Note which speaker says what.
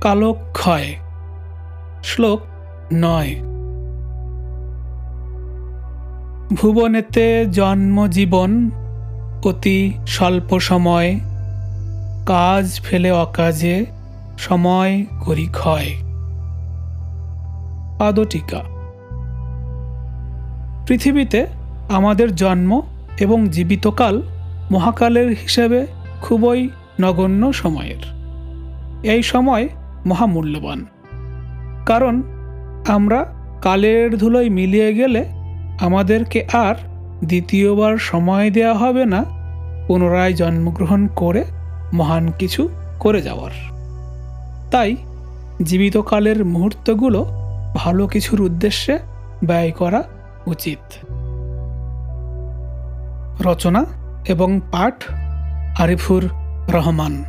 Speaker 1: কালক্ষয় শ্লোক নয়। ভুবনেতে জন্মজীবন, অতি স্বল্প সময়, কাজ ফেলে অকাজে, সময় করি ক্ষয়। পাদটিকা। পৃথিবীতে আমাদের জন্ম এবং জীবিতকাল মহাকালের হিসেবে খুবই নগণ্য সময়ের। এই সময় মহামূল্যবান। কারণ আমরা কালের ধুলোয় মিলিয়ে গেলে আমাদেরকে আর দ্বিতীয়বার সময় দেয়া হবে না, পুনরায় জন্মগ্রহণ করে মহান কিছু করে যাওয়ার। তাই জীবিতকালের মুহূর্তগুলো ভালো কিছুর উদ্দেশ্যে ব্যয় করা উচিত। রচনা এবং পাঠ আরিফুর রহমান।